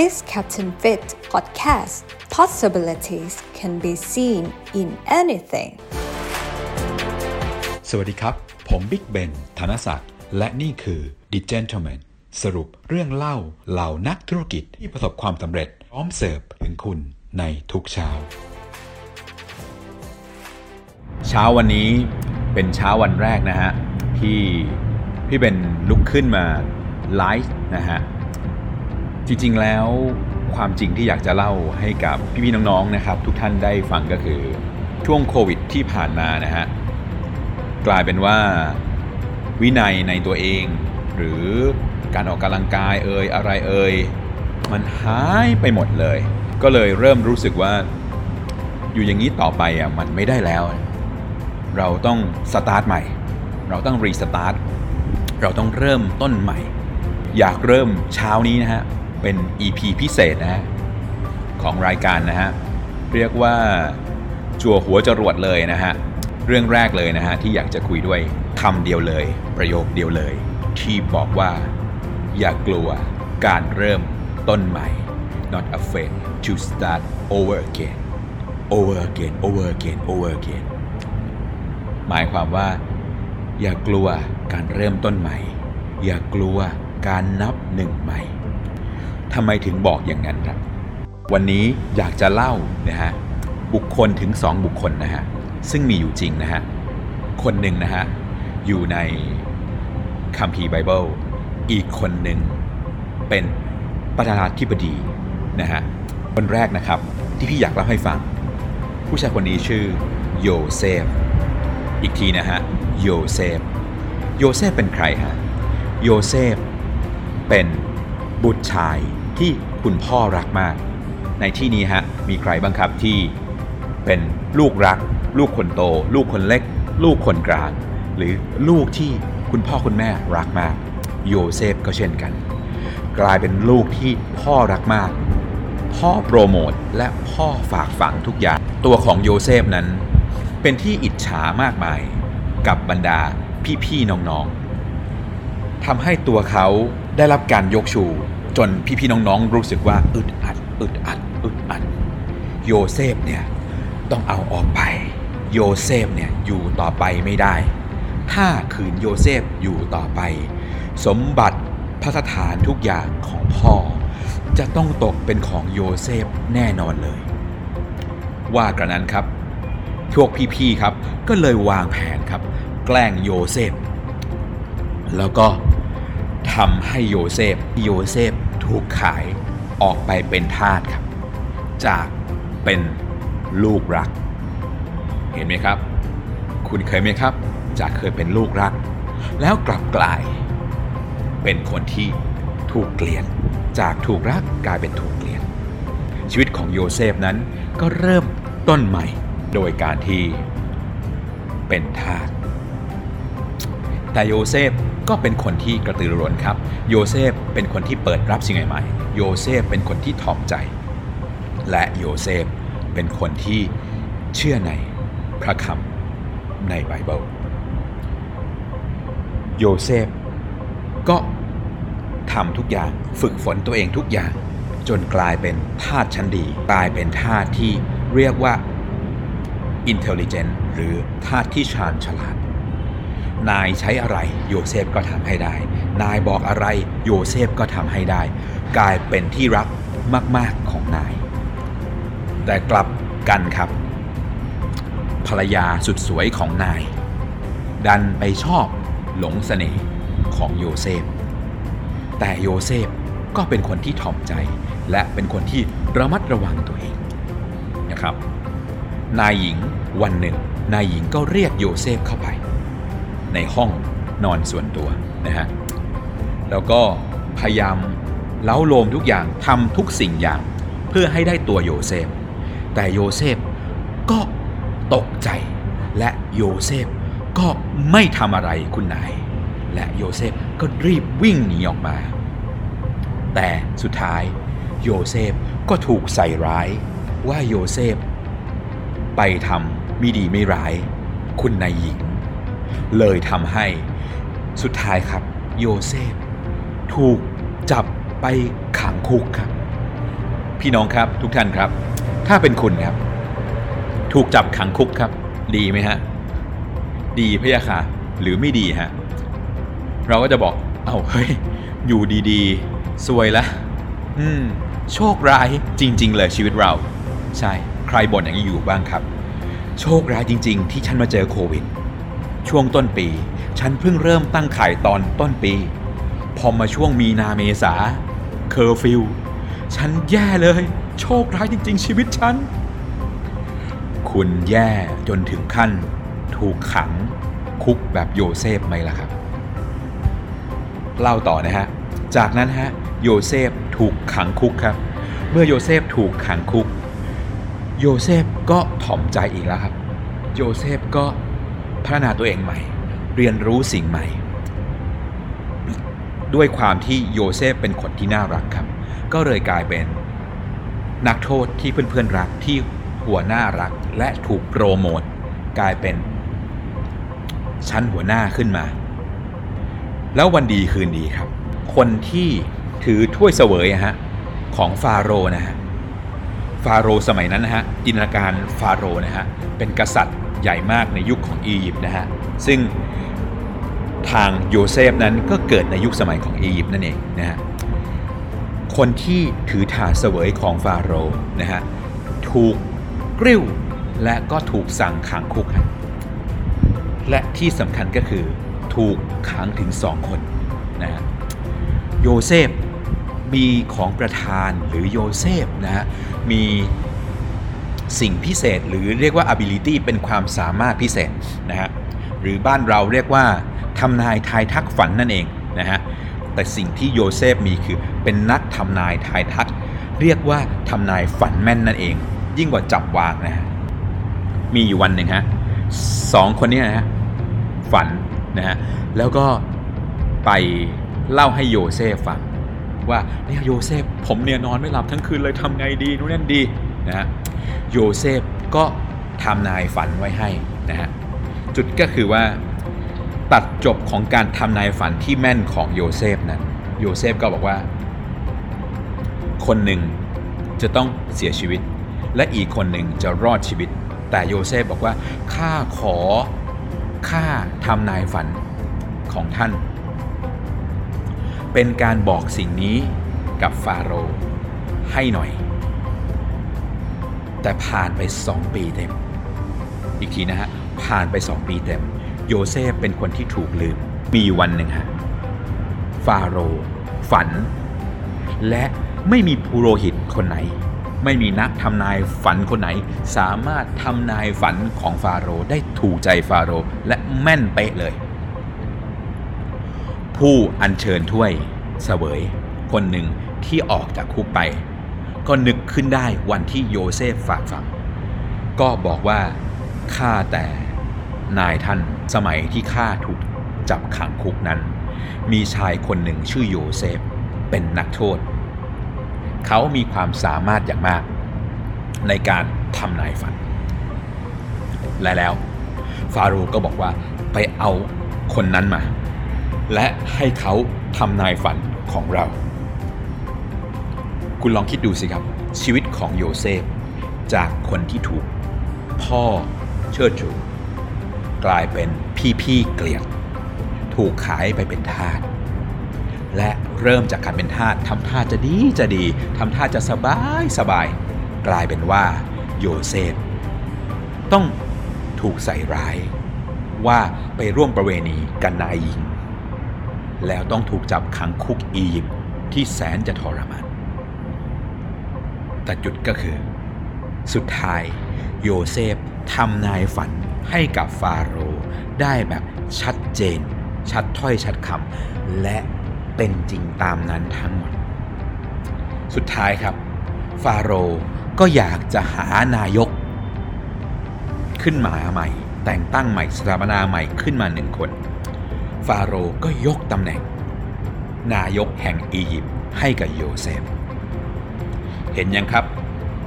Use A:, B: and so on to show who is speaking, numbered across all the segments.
A: This Captain Fit podcast possibilities can be seen in anything
B: สวัสดีครับ ผมบิ๊กเบนธนศักดิ์ และนี่คือ The Gentleman สรุปเรื่องเล่าเหล่านักธุรกิจที่ประสบความสำเร็จพร้อมเสิร์ฟถึงคุณในทุกเช้า
C: เช้าวันนี้เป็นเช้าวันแรกนะฮะ ที่พี่เป็นลุกขึ้นมาไลฟ์นะฮะ จริงๆแล้วความจริงที่อยากจะเล่าให้กับพี่ๆน้องๆนะครับ ทุกท่านได้ฟังก็คือช่วงโควิดที่ผ่านมานะฮะกลายเป็นว่าวินัยในตัวเอง หรือการออกกำลังกายเอ่ยอะไรเอ่ยมันหายไปหมดเลย ก็เลยเริ่มรู้สึกว่าอยู่อย่างนี้ต่อไปอะมันไม่ได้แล้ว เราต้องสตาร์ทใหม่ เราต้องรีสตาร์ทเราต้องเริ่มต้นใหม่ อยากเริ่มเช้านี้นะฮะ เป็น EP พิเศษนะฮะของรายการนะฮะ เรียกว่าจั่วหัวจรวดเลยนะฮะ เรื่องแรกเลยนะฮะ ที่อยากจะคุยด้วยคำเดียวเลย ประโยคเดียวเลย ที่บอกว่า อย่ากลัวการเริ่มต้นใหม่ not afraid to start over again over again over again over again หมายความว่า อย่ากลัวการเริ่มต้นใหม่ อย่ากลัวการนับหนึ่งใหม่ ทำไมถึงบอกอย่างนั้นครับ วันนี้อยากจะเล่านะฮะบุคคลถึงสองบุคคลนะฮะซึ่งมีอยู่จริงนะฮะคนหนึ่งนะฮะอยู่ในคัมภีร์ไบเบิลอีกคนหนึ่งเป็นประธานาธิบดีนะฮะคนแรกนะครับที่พี่อยากเล่าให้ฟัง ผู้ชายคนนี้ชื่อโยเซฟอีกทีนะฮะโยเซฟโยเซฟเป็นใครฮะโยเซฟเป็นบุตรชาย ที่คุณพ่อรักมาก ในที่นี้ฮะมีใครบ้างครับที่เป็นลูกรัก ลูกคนโต ลูกคนเล็ก ลูกคนกลาง หรือลูกที่คุณพ่อคุณแม่รักมาก โยเซฟก็เช่นกัน กลายเป็นลูกที่พ่อรักมาก พ่อโปรโมทและพ่อฝากฝังทุกอย่าง ตัวของโยเซฟนั้น เป็นที่อิจฉามากมาย กับบรรดาพี่ๆน้องๆทำให้ตัวเขาได้รับการยกชู จนพี่ๆน้องๆรู้สึกว่าอึดอัดอึดอัดอึดอัด โยเซฟเนี่ยต้องเอาออกไป โยเซฟเนี่ยอยู่ต่อไปไม่ได้ ถ้าขืนโยเซฟอยู่ต่อไป สมบัติพัสถานทุกอย่างของพ่อ จะต้องตกเป็นของโยเซฟแน่นอนเลย ว่ากระนั้นครับพวกพี่ๆครับก็เลยวางแผนครับ แกล้งโยเซฟ แล้วก็ทำให้โยเซฟโยเซฟ ถูกขายออกไปเป็นทาสครับ จากเป็นลูกรัก เห็นไหมครับ คุณเคยไหมครับ จากเคยเป็นลูกรัก แล้วกลับกลาย เป็นคนที่ถูกเกลียด จากถูกรักกลายเป็นถูกเกลียด ชีวิตของโยเซฟนั้นก็เริ่มต้นใหม่ โดยการที่เป็นทาสแต่โยเซฟ ก็เป็นคนที่กระตือรือร้นครับ โยเซฟเป็นคนที่เปิดรับสิ่งใหม่ๆโยเซฟเป็นคนที่ถ่อมใจ และโยเซฟเป็นคนที่เชื่อในพระคำในไบเบิลโยเซฟก็ทำทุกอย่างฝึกฝนตัวเองทุกอย่าง จนกลายเป็นทาสชั้นดี กลายเป็นทาสที่เรียกว่า intelligent หรือทาสที่ชาญฉลาด นายใช้อะไรโยเซฟก็ทำให้ได้ นายบอกอะไรโยเซฟก็ทำให้ได้ กลายเป็นที่รักมาก ๆ ของนาย แต่กลับกันครับ ภรรยาสุดสวยของนาย ดันไปชอบหลงเสน่ห์ของโยเซฟ แต่โยเซฟก็เป็นคนที่ถ่อมใจ และเป็นคนที่ระมัดระวังตัวเองนะครับ นายหญิงวันหนึ่ง นายหญิงก็เรียกโยเซฟเข้าไป ในห้องนอนส่วนตัวนะฮะแล้วก็พยายามเล้าโลมทุกอย่างทำทุกสิ่งอย่าง เพื่อให้ได้ตัวโยเซฟ แต่โยเซฟก็ตกใจ และโยเซฟก็ไม่ทำอะไรคุณนาย และโยเซฟก็รีบวิ่งหนีออกมา แต่สุดท้ายโยเซฟก็ถูกใส่ร้ายว่าโยเซฟ ไปทำม่ดีไม่ร้าย คุณนายหญิง เลยทำให้สุดท้ายครับ โยเซฟ ถูกจับไปขังคุกครับ พี่น้องครับทุกท่านครับ ถ้าเป็นคุณครับ ถูกจับขังคุกครับ ดีไหมฮะ ดีพะยะค่ะ หรือไม่ดีฮะ เราก็จะบอก เอ้าเฮ้ย อยู่ดีๆ ซวยละอืม โชคร้ายจริง ๆ เลยชีวิตเรา ใช่ ใครบ่นอย่างนี้อยู่บ้างครับ โชคร้ายจริง ๆ ที่ฉันมาเจอโควิด ช่วงต้นปี ฉันเพิ่งเริ่มตั้งขายตอนต้นปี พอมาช่วงมีนาเมษาเคอร์ฟิวฉันแย่เลย โชคร้ายจริง ๆ ชีวิตฉัน คุณแย่จนถึงขั้น ถูกขังคุกแบบโยเซฟไหมล่ะครับ เล่าต่อนะฮะ จากนั้นฮะโยเซฟถูกขังคุกครับ เมื่อโยเซฟถูกขังคุก โยเซฟก็ถ่อมใจอีกแล้วครับ โยเซฟก็ พัฒนาตัวเองใหม่ เรียนรู้สิ่งใหม่ ด้วยความที่โยเซฟเป็นคนที่น่ารักครับ ก็เลยกลายเป็นนักโทษที่เพื่อนๆรักที่หัวหน้ารักและถูกโปรโมทกลายเป็นชั้นหัวหน้าขึ้นมา แล้ววันดีคืนดีครับ คนที่ถือถ้วยเสวยอะฮะของฟาโรห์นะฮะฟาโรห์สมัยนั้นนะฮะจินตนาการฟาโรห์นะฮะเป็นกษัตริย์ ใหญ่มากในยุคของอียิปต์นะฮะ ซึ่งทางโยเซฟนั้นก็เกิดในยุคสมัยของอียิปต์นั่นเองนะฮะ คนที่ถือถาดเสวยของฟาโรห์นะฮะ ถูกกริ้วและก็ถูกสั่งขังคุก และที่สำคัญก็คือถูกขังถึงสองคนนะฮะ โยเซฟมีของประธานหรือโยเซฟนะฮะ มี สิ่งพิเศษ หรือเรียกว่า ability เป็นความสามารถพิเศษนะฮะหรือบ้านเราเรียกว่าทำนายทายทักฝันนั่นเองนะฮะแต่สิ่งที่โยเซฟมีคือเป็นนักทำนายทายทัก เรียกว่าทำนายฝันแม่นนั่นเอง ยิ่งกว่าจับวางนะฮะมีอยู่วันหนึ่งฮะสองคนนี้นะฮะฝันนะฮะแล้วก็ไปเล่าให้โยเซฟฟังว่าเนี่ยโยเซฟผมเนี่ยนอนไม่หลับทั้งคืนเลยทำไงดีนู่นนั่นนี่นะฮะ โยเซฟก็ทำนายฝันไว้ให้นะฮะจุดก็คือว่าตัดจบของการทำนายฝันที่แม่นของโยเซฟนั้นโยเซฟก็บอกว่า คนหนึ่งจะต้องเสียชีวิต และอีกคนหนึ่งจะรอดชีวิต แต่โยเซฟบอกว่าข้าขอข้าทำนายฝันของท่าน เป็นการบอกสิ่งนี้กับฟาโรห์ให้หน่อย แต่ผ่านไป 2 ปีเต็ม อีกทีนะฮะ ผ่านไป 2 ปีเต็ม โยเซฟเป็นคนที่ถูกลืม มีวันหนึ่งฮะ ฟาโรฝัน และไม่มีผู้โรหิตคนไหน ไม่มีนักทำนายฝันคนไหน สามารถทำนายฝันของฟาโรได้ถูกใจฟาโรและแม่นเป๊ะเลย ผู้อัญเชิญถ้วยเสวยคนหนึ่งที่ออกจากคุกไป ก็นึกขึ้นได้วันที่โยเซฟฝากฝัง ก็บอกว่าข้าแต่นายท่านสมัยที่ข้าถูกจับขังคุกนั้น มีชายคนหนึ่งชื่อโยเซฟเป็นนักโทษ เขามีความสามารถอย่างมาก ในการทำนายฝัน และแล้วฟาโรห์ก็บอกว่าไปเอาคนนั้นมา และให้เขาทำนายฝันของเรา คุณลองคิดดูสิครับ ชีวิตของโยเซฟ จากคนที่ถูก พ่อเชิดชูกลายเป็นพี่พี่ๆเกลียดถูกขายไปเป็นทาสและเริ่มจากการเป็นทาสทำท่าจะดีจะดีทำท่าจะสบายสบาย กลายเป็นว่าโยเซฟ ต้องถูกใส่ร้าย ว่าไปร่วมประเวณีกับนายหญิง แล้วต้องถูกจับขังคุกอียิปต์ที่แสนจะทรมาน แต่จุดก็คือ สุดท้ายโยเซฟทำนายฝันให้กับฟาโรห์ได้แบบชัดเจน ชัดถ้อยชัดคำและเป็นจริงตามนั้นทั้งหมด สุดท้ายครับ ฟาโรห์ก็อยากจะหานายก ขึ้นมาใหม่ แต่งตั้งใหม่สถาปนาใหม่ขึ้นมาหนึ่งคน ฟาโรห์ก็ยกตำแหน่ง นายกแห่งอียิปต์ให้กับโยเซฟ เห็นยังครับ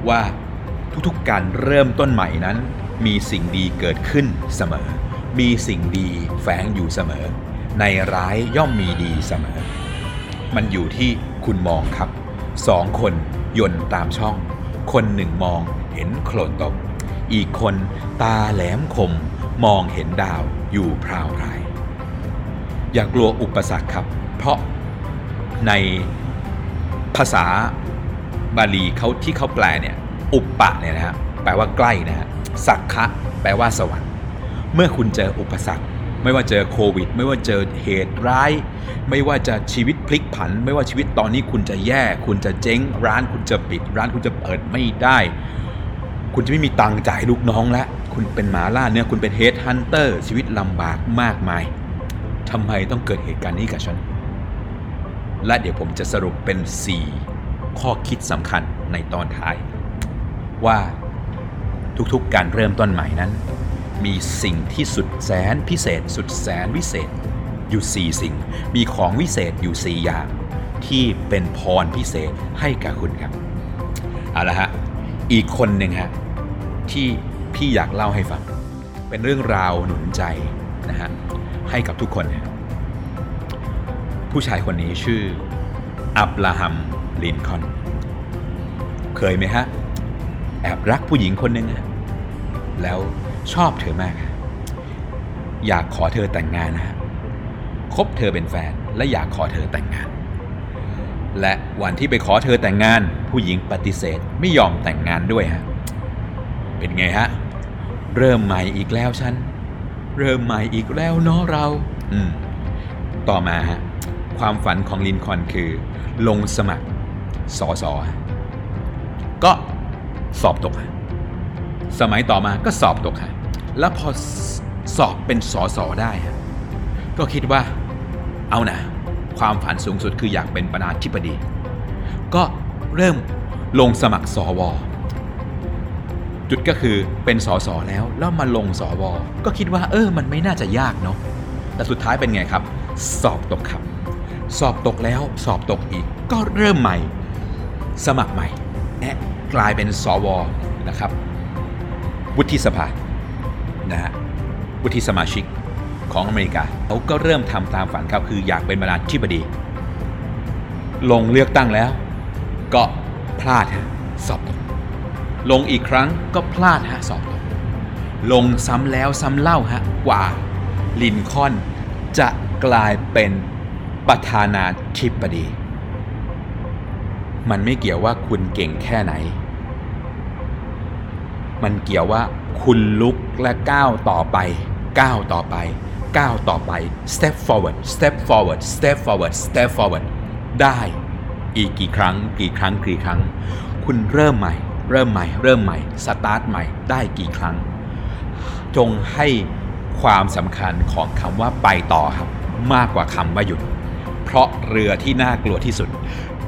C: ว่าทุกๆการเริ่มต้นใหม่นั้น มีสิ่งดีเกิดขึ้นเสมอ มีสิ่งดีแฝงอยู่เสมอ ในร้ายย่อมมีดีเสมอ มันอยู่ที่คุณมองครับสองคนยนต์ตามช่อง คนหนึ่งมองเห็นโคลนตก อีกคนตาแหลมคม มองเห็นดาวอยู่พราวพรอย่ากลัวอุปสรรคครับ เพราะในภาษา บาลีเขาที่เขาแปลเนี่ยอุปปะเนี่ยนะฮะแปลว่าใกล้นะฮะสักคะแปลว่าสวรรค์เมื่อคุณเจออุปสรรค ไม่ว่าเจอโควิด ไม่ว่าเจอเหตุร้าย ไม่ว่าจะชีวิตพลิกผัน ไม่ว่าชีวิตตอนนี้คุณจะแย่ คุณจะเจ๊ง ร้านคุณจะปิด ร้านคุณจะเปิดไม่ได้ คุณจะไม่มีตังค์จ่ายลูกน้องแล้วคุณเป็นหมาล่าเนื้อคุณเป็น head hunter ชีวิตลำบากมากมายทำไมต้องเกิดเหตุการณ์นี้กับฉันและเดี๋ยวผมจะสรุปเป็น 4 ข้อคิดสำคัญในตอนท้าย ว่าทุกๆการเริ่มต้นใหม่นั้น มีสิ่งที่สุดแสนพิเศษ สุดแสนวิเศษ อยู่ 4 สิ่ง มีของวิเศษอยู่ 4 อย่าง ที่เป็นพรพิเศษให้กับคุณครับเอาละฮะอีกคนหนึ่งฮะที่พี่อยากเล่าให้ฟัง เป็นเรื่องราวหนุนใจนะฮะให้กับทุกคนนะผู้ชายคนนี้ชื่ออับราฮัม ลินคอน เคยไหมฮะ แอบรักผู้หญิงคนหนึ่งฮะแล้วชอบเธอมาก อยากขอเธอแต่งงานนะคบเธอเป็นแฟนและอยากขอเธอแต่งงาน และวันที่ไปขอเธอแต่งงาน ผู้หญิงปฏิเสธไม่ยอมแต่งงานด้วยฮะ เป็นไงฮะ เริ่มใหม่อีกแล้วฉัน เริ่มใหม่อีกแล้วเนาะเรา อืม ต่อมาฮะ ความฝันของลินคอนคือ ลงสมัคร สอสอก็สอบตกฮะสมัยต่อมาก็สอบตกฮะแล้วพอสอบเป็นสอสอได้ ก็คิดว่าเอานะความฝันสูงสุดคืออยากเป็นประธานธิบดี ก็เริ่มลงสมัครสวจุดก็คือเป็นสอสอแล้วแล้วมาลงสวก็คิดว่า เออ มันไม่น่าจะยากเนาะแต่สุดท้ายเป็นไงครับ สอบตกครับ สอบตกแล้วสอบตกอีก ก็เริ่มใหม่ สมัครใหม่แอะกลายเป็นสวนะครับ วุฒิสภานะฮะวุฒิสมาชิกของอเมริกาเขาก็เริ่มทำตามฝันครับคืออยากเป็นประธานาธิบดี ลงเลือกตั้งแล้ว ก็พลาดฮะสอบตกลงอีกครั้งก็พลาดฮะสอบตกลงซ้ำแล้วซ้ำเล่าฮะกว่าลินคอนจะกลายเป็นประธานาธิบดี มันไม่เกี่ยวว่าคุณเก่งแค่ไหน มันเกี่ยวว่าคุณลุกและก้าวต่อไปก้าวต่อไปก้าวต่อไป step forward step forward step forward step forward ได้อีกกี่ครั้ง กี่ครั้งกี่ครั้ง คุณเริ่มใหม่ เริ่มใหม่ เริ่มใหม่สตาร์ทใหม่ได้กี่ครั้ง จงให้ความสำคัญของคำว่าไปต่อครับ มากกว่าคำว่าหยุด เพราะเรือที่น่ากลัวที่สุด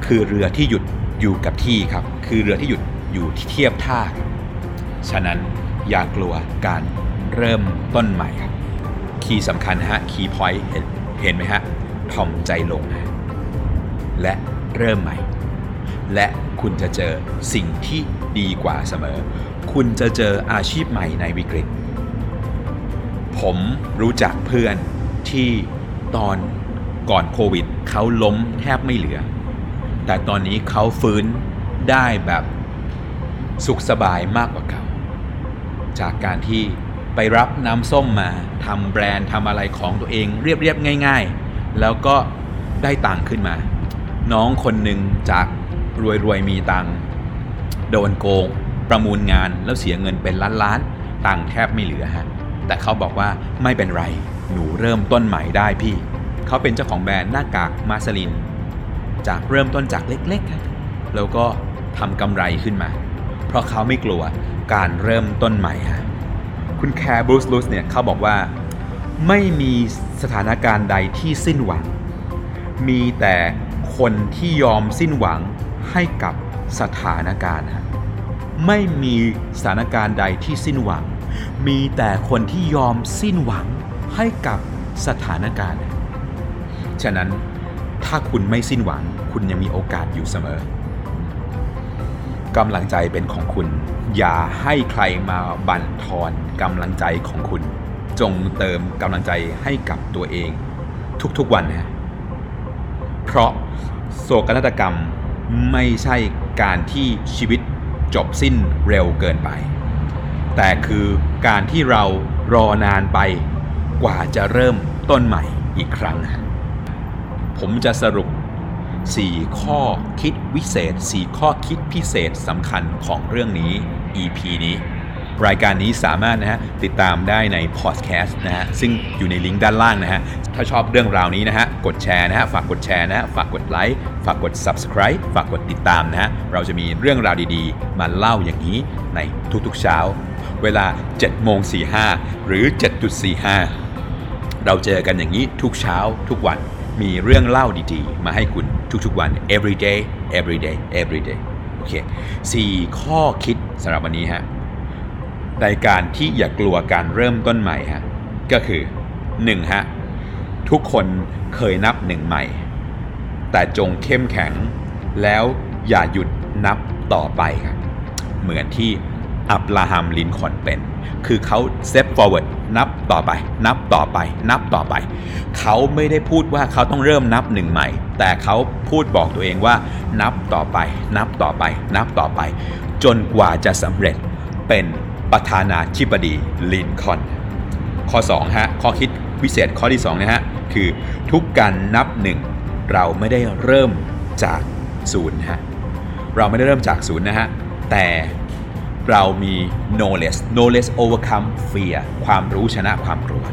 C: คือเรือที่หยุดอยู่กับที่ครับ คือเรือที่หยุดอยู่ที่เทียบท่าครับฉะนั้นอย่ากลัวการเริ่มต้นใหม่ครับคีย์สำคัญฮะคีย์พอยต์เห็นไหมฮะทอมใจลงฮะและเริ่มใหม่ และคุณจะเจอสิ่งที่ดีกว่าเสมอ คุณจะเจออาชีพใหม่ในวิกฤต ผมรู้จักเพื่อนที่ตอนก่อนโควิดเขาล้มแทบไม่เหลือ แต่ตอนนี้เขาฟื้นได้แบบสุขสบายมากกว่าเก่า จากการที่ไปรับน้ำส้มมาทำแบรนด์ทำอะไรของตัวเองเรียบๆง่าย ๆ แล้วก็ได้ตังค์ขึ้นมา น้องคนหนึ่งจากรวยๆมีตังค์โดนโกง ประมูลงานแล้วเสียเงินเป็นล้านๆตังค์แทบไม่เหลือฮะแต่เขาบอกว่าไม่เป็นไร หนูเริ่มต้นใหม่ได้พี่ เขาเป็นเจ้าของแบรนด์หน้ากากมาสลิน จากเริ่มต้นจากเล็กๆ แล้วก็ทำกำไรขึ้นมา เพราะเขาไม่กลัวการเริ่มต้นใหม่ฮะคุณแคร์บรูซลูสเนี่ยเขาบอกว่าไม่มีสถานการณ์ใดที่สิ้นหวัง มีแต่คนที่ยอมสิ้นหวังให้กับสถานการณ์ฮะไม่มีสถานการณ์ใดที่สิ้นหวัง มีแต่คนที่ยอมสิ้นหวังให้กับสถานการณ์ ฉะนั้น ถ้าคุณไม่สิ้นหวัง คุณยังมีโอกาสอยู่เสมอกำลังใจเป็นของคุณ อย่าให้ใครมาบั่นทอนกำลังใจของคุณ จงเติมกำลังใจให้กับตัวเอง ทุกๆวันนะเพราะโศกนาฏกรรมไม่ใช่การที่ชีวิตจบสิ้นเร็วเกินไป แต่คือการที่เรารอนานไปกว่าจะเริ่มต้นใหม่อีกครั้งฮะ ผมจะสรุป 4 ข้อคิดวิเศษ 4 ข้อคิดพิเศษสำคัญของเรื่องนี้ EP นี้ รายการนี้สามารถนะฮะติดตามได้ในพอดแคสต์นะฮะซึ่งอยู่ในลิงก์ด้านล่างนะฮะ ถ้าชอบเรื่องราวนี้นะฮะ กดแชร์นะฮะ ฝากกดแชร์นะฮะ ฝากกดไลค์ ฝากกด subscribe ฝากกดติดตามนะฮะ เราจะมีเรื่องราวดีๆ มาเล่าอย่างนี้ในทุกๆเช้า เวลา7โมง45หรือ 7.45เราเจอกันอย่างนี้ทุกเช้าทุกวัน มีเรื่องเล่าดีๆ มาให้คุณทุกๆวัน every day every day every day โอเคสี่ข้อคิดสำหรับวันนี้ฮะในการที่อย่ากลัวการเริ่มต้นใหม่ฮะก็คือ 1. ฮะทุกคนเคยนับหนึ่งใหม่ แต่จงเข้มแข็งแล้วอย่าหยุดนับต่อไปครับเหมือนที่ อับราฮัมลินคอนเป็น คือเขา step forward นับต่อไป นับต่อไป นับต่อไป เขาไม่ได้พูดว่าเขาต้องเริ่มนับหนึ่งใหม่ แต่เขาพูดบอกตัวเองว่า นับต่อไป นับต่อไป นับต่อไป จนกว่าจะสำเร็จเป็นประธานาธิบดีลินคอนข้อ2ฮะข้อคิดวิเศษข้อที่2นะฮะคือทุกการนับหนึ่งเราไม่ได้เริ่มจากศูนย์ฮะเราไม่ได้เริ่มจากศูนย์นะฮะแต่ เรามี knowledge knowledge overcome fear ความรู้ชนะความกลัว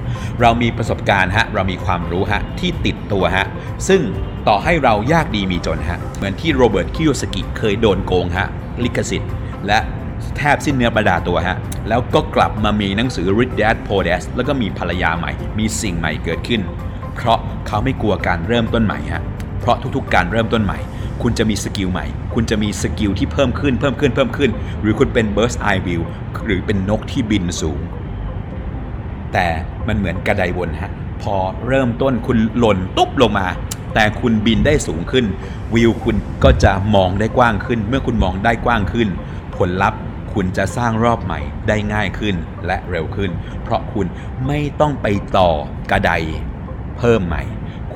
C: เรามีประสบการณ์ฮะ เรามีความรู้ฮะ ที่ติดตัวฮะ ซึ่งต่อให้เรายากดีมีจนฮะ เหมือนที่โรเบิร์ตคิโยสกิเคยโดนโกงฮะ ลิขสิทธิ์ และแทบสิ้นเนื้อประดาตัวฮะ แล้วก็กลับมามีหนังสือ Rich Dad Poor Dad แล้วก็มีภรรยาใหม่ มีสิ่งใหม่เกิดขึ้น เพราะเขาไม่กลัวการเริ่มต้นใหม่ฮะ เพราะทุกๆ การเริ่มต้นใหม่ คุณจะมี skill ใหม่ คุณจะมี skill ที่เพิ่มขึ้นเพิ่มขึ้นเพิ่มขึ้น หรือคุณเป็น bird's eye view หรือเป็นนกที่บินสูง แต่มันเหมือนกระไดวนฮะ พอเริ่มต้นคุณหล่นตุ๊บลงมา แต่คุณบินได้สูงขึ้น วิวคุณก็จะมองได้กว้างขึ้น เมื่อคุณมองได้กว้างขึ้น ผลลัพธ์คุณจะสร้างรอบใหม่ได้ง่ายขึ้นและเร็วขึ้น เพราะคุณไม่ต้องไปต่อกระไดเพิ่มใหม่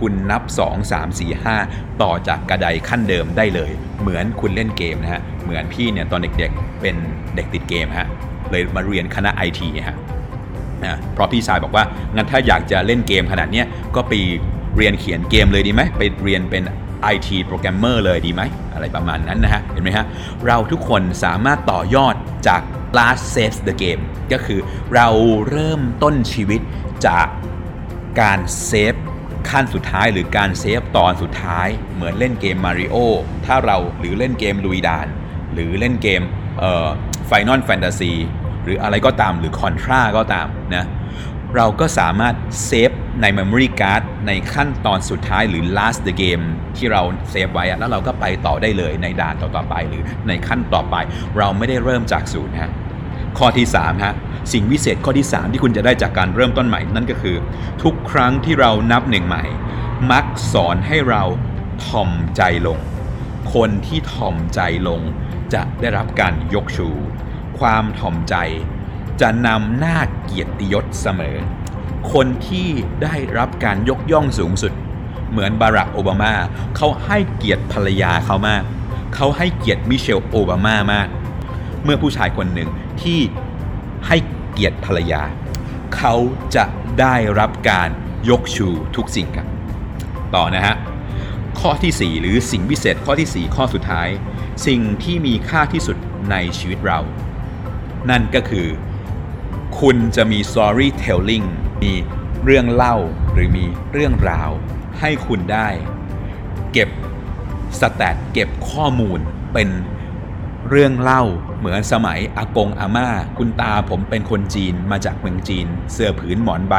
C: คุณนับ 2 3 4 5 ต่อจากกระไดขั้นเดิมได้เลย เหมือนคุณเล่นเกมนะฮะ เหมือนพี่เนี่ยตอนเด็กๆเป็นเด็กติดเกมฮะ เลยมาเรียนคณะไอทีฮะนะเพราะพี่ชายบอกว่า งั้นถ้าอยากจะเล่นเกมขนาดเนี้ยก็ไปเรียนเขียนเกมเลยดีไหมไปเรียนเป็น IT โปรแกรมเมอร์เลยดีไหม อะไรประมาณนั้นนะฮะ เห็นไหมฮะ เราทุกคนสามารถต่อยอดจาก last save the game ก็คือเราเริ่มต้นชีวิตจากการ save ขั้นสุดท้ายหรือการ save ตอนสุดท้ายเหมือนเล่นเกมมาริโอถ้าเราหรือเล่นเกมลุยด่าน หรือเล่นเกมเอ่อ Final Fantasy หรืออะไรก็ตามหรือ Contra ก็ตามนะเราก็สามารถ save ใน Memory Card ในขั้นตอนสุดท้ายหรือ last the game ที่เราเซฟไว้แล้วเราก็ไปต่อได้เลยในด่านต่อๆไปหรือในขั้นต่อไป เราไม่ได้เริ่มจากศูนย์ฮะ ข้อที่3ฮะสิ่งวิเศษข้อที่ 3 ที่คุณจะได้จากการเริ่มต้นใหม่ นั่นก็คือ ทุกครั้งที่เรานับหนึ่งใหม่ มักสอนให้เราถ่อมใจลง คนที่ถ่อมใจลง จะได้รับการยกชู ความถ่อมใจ จะนำหน้าเกียรติยศเสมอ คนที่ได้รับการยกย่องสูงสุด เหมือนบารักโอบามา เขาให้เกียรติภรรยาเขามาก เขาให้เกียรติมิเชลโอบามามาก เมื่อผู้ชายคนหนึ่งที่ให้เกียรติภรรยา เขาจะได้รับการยกชูทุกสิ่งครับ ต่อนะฮะ ข้อทีสี่ 4 หรือสิ่งพิเศษข้อที่ 4 ข้อสุดท้าย สิ่งที่มีค่าที่สุดในชีวิตเรา นั่นก็คือ คุณจะมี storytelling มีเรื่องเล่าหรือมีเรื่องราว ให้คุณได้ เก็บสแตทเก็บข้อมูลเป็น เรื่องเล่าเหมือนสมัยอากงอาม่า คุณตาผมเป็นคนจีนมาจากเมืองจีน เสื้อผืนหมอนใบ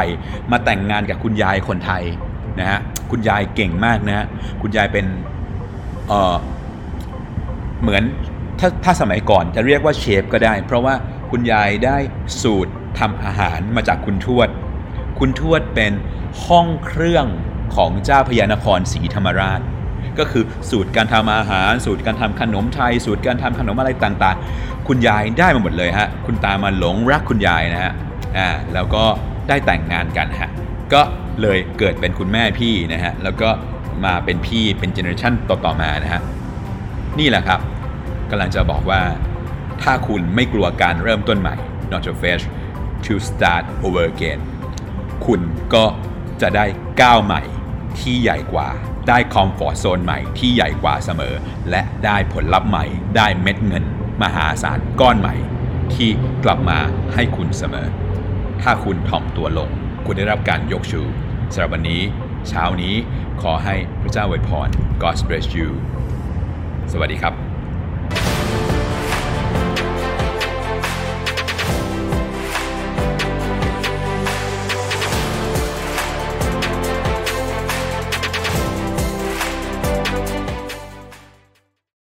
C: มาแต่งงานกับคุณยายคนไทยนะฮะคุณยายเก่งมากนะฮะคุณยายเป็นเออเหมือนถ้าถ้าสมัยก่อนจะเรียกว่าเชฟก็ได้ เพราะว่าคุณยายได้สูตรทำอาหารมาจากคุณทวด คุณทวดเป็นห้องเครื่องของเจ้าพญานครศรีธรรมราช ก็คือสูตรการทำอาหาร สูตรการทำขนมไทย สูตรการทำขนมอะไรต่างๆ คุณยายได้มาหมดเลยฮะคุณตามาหลงรักคุณยายนะฮะอ่าแล้วก็ได้แต่งงานกันฮะก็เลยเกิดเป็นคุณแม่พี่นะฮะแล้วก็มาเป็นพี่เป็น generation ต่อๆมานะฮะนี่แหละครับกำลังจะบอกว่า ถ้าคุณไม่กลัวการเริ่มต้นใหม่ not afraid to start over again คุณก็จะได้ก้าวใหม่ที่ใหญ่กว่า ได้ comfort zone ใหม่ที่ใหญ่กว่าเสมอ และได้ผลลัพธ์ใหม่ได้เม็ดเงิน มหาศาลก้อนใหม่ ที่กลับมาให้คุณเสมอ ถ้าคุณถ่อมตัวลง คุณได้รับการยกชูสำหรับวันนี้ เช้านี้ขอให้พระเจ้าอวยพร God bless you สวัสดีครับ